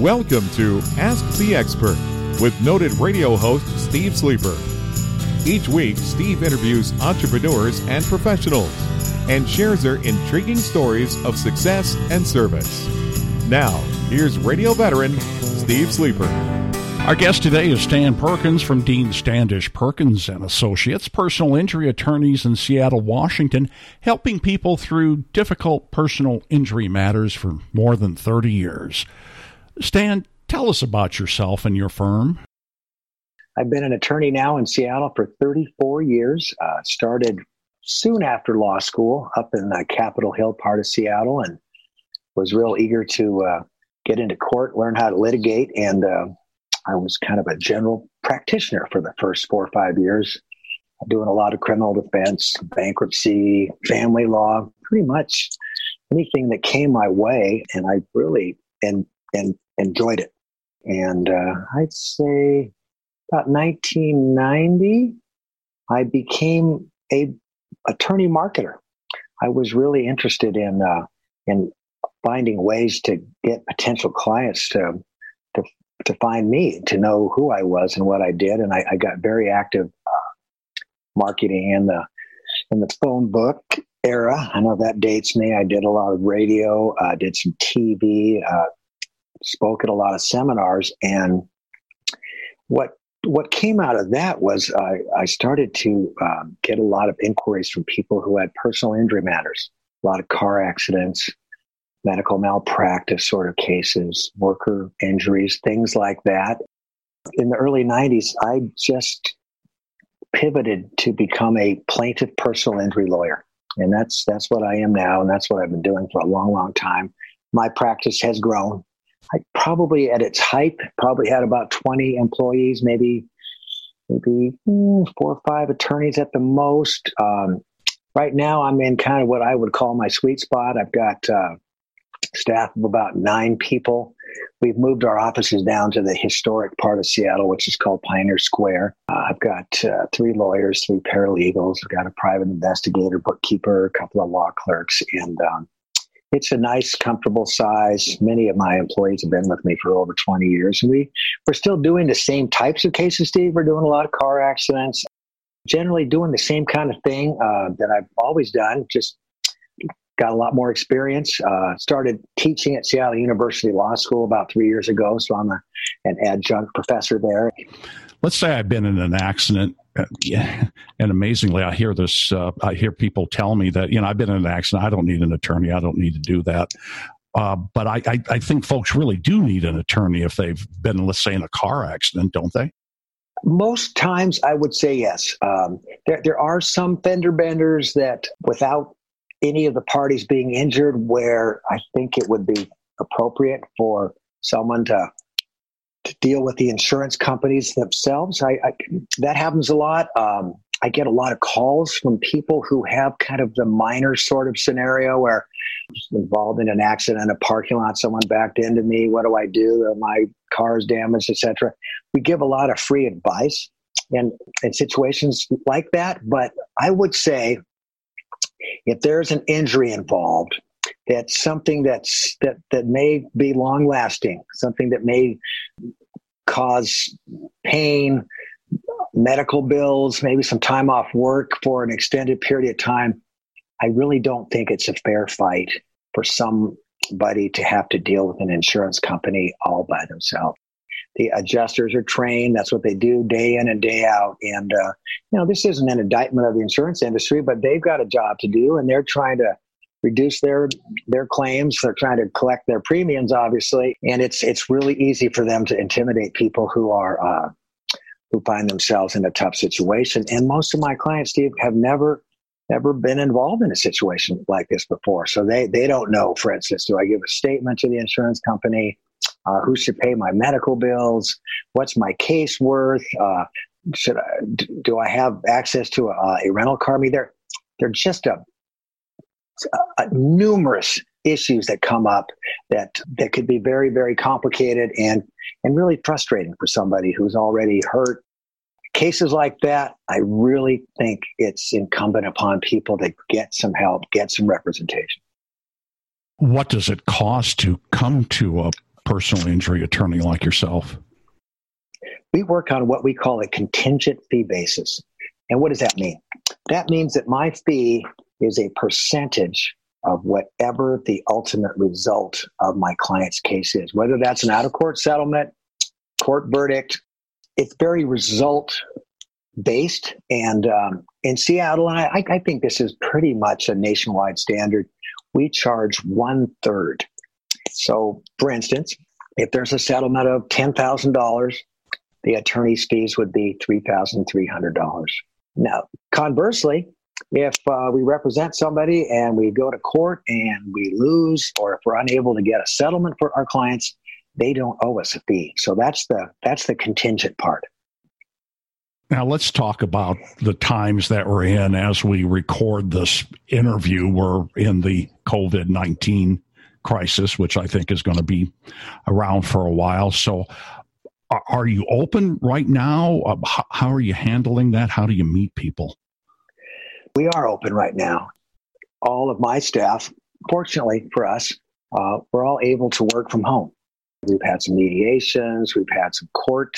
Welcome to Ask the Expert with noted radio host Steve Sleeper. Each week, Steve interviews entrepreneurs and professionals and shares their intriguing stories of success and service. Now, here's radio veteran Steve Sleeper. Our guest today is Stan Perkins from Dean Standish Perkins and Associates, personal injury attorneys in Seattle, Washington, helping people through difficult personal injury matters for more than 30 years. Stan, tell us about yourself and your firm. I've been an attorney now in Seattle for 34 years. Uh, started soon after law school up in the Capitol Hill part of Seattle and was real eager to uh, get into court, learn how to litigate, and uh, I was kind of a general practitioner for the first four or five years, doing a lot of criminal defense, bankruptcy, family law, pretty much anything that came my way. And I really and, and enjoyed it. And uh, I'd say about 1990, I became a attorney marketer. I was really interested in uh, in finding ways to get potential clients to to to find me, to know who I was and what I did, and I, I got very active uh, marketing in the in the phone book era. I know that dates me. I did a lot of radio, uh, did some TV, uh, spoke at a lot of seminars, and what what came out of that was I, I started to um, get a lot of inquiries from people who had personal injury matters, a lot of car accidents, medical malpractice sort of cases, worker injuries, things like that. In the early 90s, I just pivoted to become a plaintiff personal injury lawyer. And that's that's what I am now, and that's what I've been doing for a long, long time. My practice has grown. I probably at its height probably had about 20 employees, maybe maybe hmm, four or five attorneys at the most. Um, right now, I'm in kind of what I would call my sweet spot. I've got uh, staff of about nine people. We've moved our offices down to the historic part of Seattle, which is called Pioneer Square. Uh, I've got uh, three lawyers, three paralegals. I've got a private investigator, bookkeeper, a couple of law clerks, and um, it's a nice, comfortable size. Many of my employees have been with me for over 20 years. And we, we're still doing the same types of cases, Steve. We're doing a lot of car accidents, generally doing the same kind of thing uh, that I've always done, just got a lot more experience. Uh, started teaching at Seattle University Law School about three years ago, so I'm a, an adjunct professor there. Let's say I've been in an accident, and amazingly, I hear this. Uh, I hear people tell me that you know I've been in an accident. I don't need an attorney. I don't need to do that. Uh, but I, I, I think folks really do need an attorney if they've been, let's say, in a car accident, don't they? Most times, I would say yes. Um, there, there are some fender benders that, without any of the parties being injured where I think it would be appropriate for someone to to deal with the insurance companies themselves. I, I that happens a lot. Um, I get a lot of calls from people who have kind of the minor sort of scenario where involved in an accident a parking lot, someone backed into me. What do I do? My car's damaged, etc. We give a lot of free advice in, in situations like that. But I would say if there's an injury involved, that's something that's that that may be long lasting, something that may cause pain, medical bills, maybe some time off work for an extended period of time. I really don't think it's a fair fight for somebody to have to deal with an insurance company all by themselves the adjusters are trained. That's what they do day in and day out. And, uh, you know, this isn't an indictment of the insurance industry, but they've got a job to do and they're trying to reduce their their claims they're trying to collect their premiums obviously and it's it's really easy for them to intimidate people who are uh, who find themselves in a tough situation and most of my clients steve have never never been involved in a situation like this before so they they don't know for instance do i give a statement to the insurance company uh, who should pay my medical bills? What's my case worth? Uh, should I, do I have access to a, a rental car? I mean, they're, they're just a, a, numerous issues that come up that that could be very very complicated and and really frustrating for somebody who's already hurt cases like that i really think it's incumbent upon people to get some help get some representation what does it cost to come to a personal injury attorney like yourself? We work on what we call a contingent fee basis. And what does that mean? That means that my fee is a percentage of whatever the ultimate result of my client's case is, whether that's an out of court settlement, court verdict. It's very result based. And um, in Seattle, and I, I think this is pretty much a nationwide standard, we charge one third. So, for instance, if there's a settlement of $10,000, the attorney's fees would be $3,300. Now, conversely, if uh, we represent somebody and we go to court and we lose, or if we're unable to get a settlement for our clients, they don't owe us a fee. So that's the that's the contingent part. Now let's talk about the times that we're in as we record this interview. We're in the COVID nineteen crisis, which I think is going to be around for a while. So, are you open right now? Uh, how are you handling that? How do you meet people? We are open right now. All of my staff, fortunately for us, uh, we're all able to work from home. We've had some mediations, we've had some court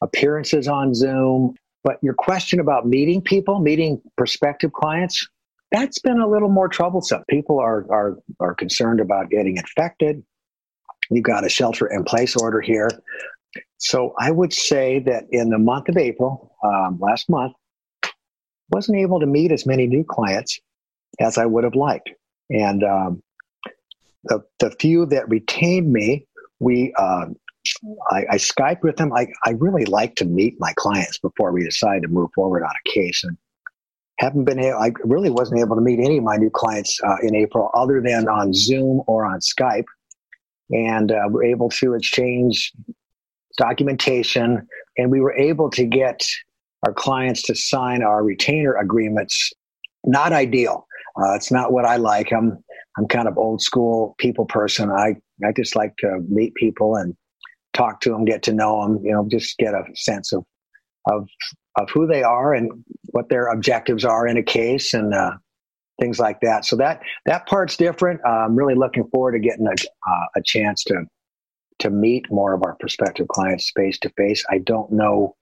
appearances on Zoom. But your question about meeting people, meeting prospective clients, that's been a little more troublesome. People are are are concerned about getting infected. You've got a shelter in place order here. So I would say that in the month of April, um, last month, wasn't able to meet as many new clients as I would have liked. And um, the, the few that retained me, we uh, I, I Skyped with them. I, I really like to meet my clients before we decide to move forward on a case. And haven't been able, I really wasn't able to meet any of my new clients uh, in April other than on Zoom or on Skype. And uh, we're able to exchange documentation and we were able to get our clients to sign our retainer agreements. Not ideal. Uh, it's not what I like. I'm I'm kind of old school people person. I I just like to meet people and talk to them, get to know them. You know, just get a sense of of of who they are and what their objectives are in a case and uh, things like that. So that that part's different. Uh, I'm really looking forward to getting a uh, a chance to to meet more of our prospective clients face to face. I don't know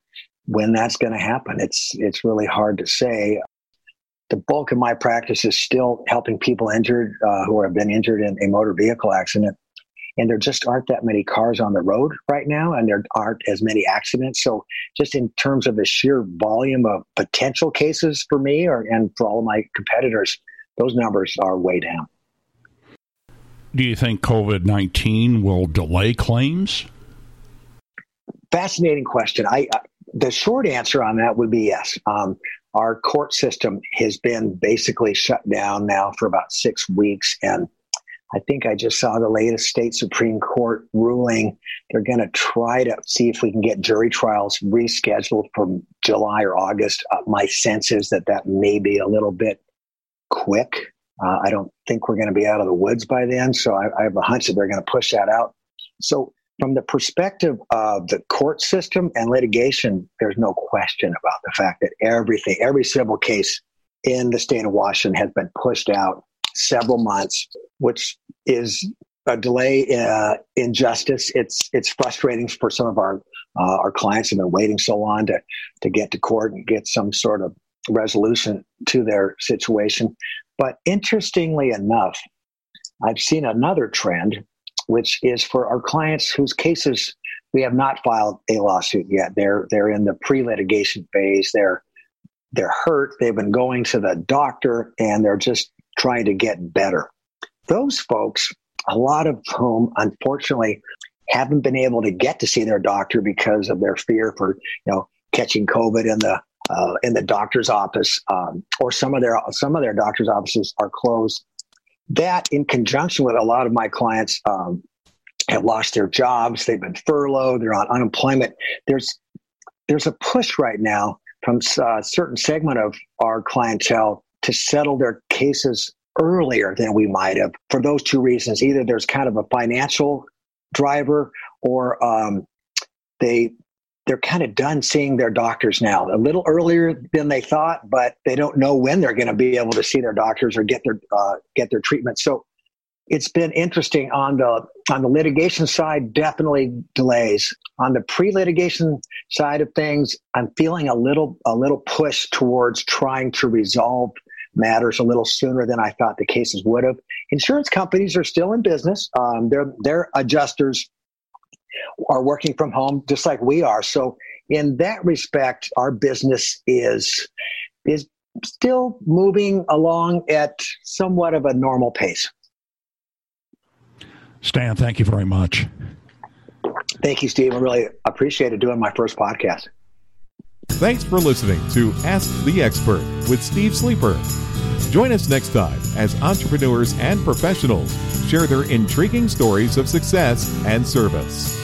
when that's going to happen. It's it's really hard to say. The bulk of my practice is still helping people injured uh, who have been injured in a motor vehicle accident, and there just aren't that many cars on the road right now, and there aren't as many accidents. So, just in terms of the sheer volume of potential cases for me or and for all of my competitors, those numbers are way down. Do you think COVID nineteen will delay claims? Fascinating question. I uh, the short answer on that would be yes. Um, our court system has been basically shut down now for about six weeks. And I think I just saw the latest state Supreme Court ruling. They're going to try to see if we can get jury trials rescheduled from July or August. Uh, my sense is that that may be a little bit quick. Uh, I don't think we're going to be out of the woods by then. So I, I have a hunch that they're going to push that out. So from the perspective of the court system and litigation, there's no question about the fact that everything, every civil case in the state of Washington has been pushed out several months, which is a delay uh, in justice. It's it's frustrating for some of our uh, our clients have been waiting so long to to get to court and get some sort of resolution to their situation. But interestingly enough, I've seen another trend which is for our clients whose cases we have not filed a lawsuit yet. They're they're in the pre-litigation phase. They're they're hurt. They've been going to the doctor and they're just trying to get better. Those folks, a lot of whom unfortunately haven't been able to get to see their doctor because of their fear for you know catching COVID in the uh, in the doctor's office, um, or some of their some of their doctor's offices are closed that in conjunction with a lot of my clients um, have lost their jobs. They've been furloughed. They're on unemployment. There's there's a push right now from a uh, certain segment of our clientele to settle their cases earlier than we might have for those two reasons. Either there's kind of a financial driver or um, they they're kind of done seeing their doctors now. A little earlier than they thought but they don't know when they're going to be able to see their doctors or get their uh, get their treatment. So it's been interesting on the on the litigation side definitely delays. On the pre-litigation side of things i'm feeling a little a little push towards trying to resolve matters a little sooner than i thought the cases would have. Insurance companies are still in business. Um, their their adjusters are working from home just like we are so in that respect our business is is still moving along at somewhat of a normal pace Stan, thank you very much. Thank you, Steve. I really appreciated doing my first podcast. Thanks for listening to Ask the Expert with Steve Sleeper. Join us next time as entrepreneurs and professionals share their intriguing stories of success and service.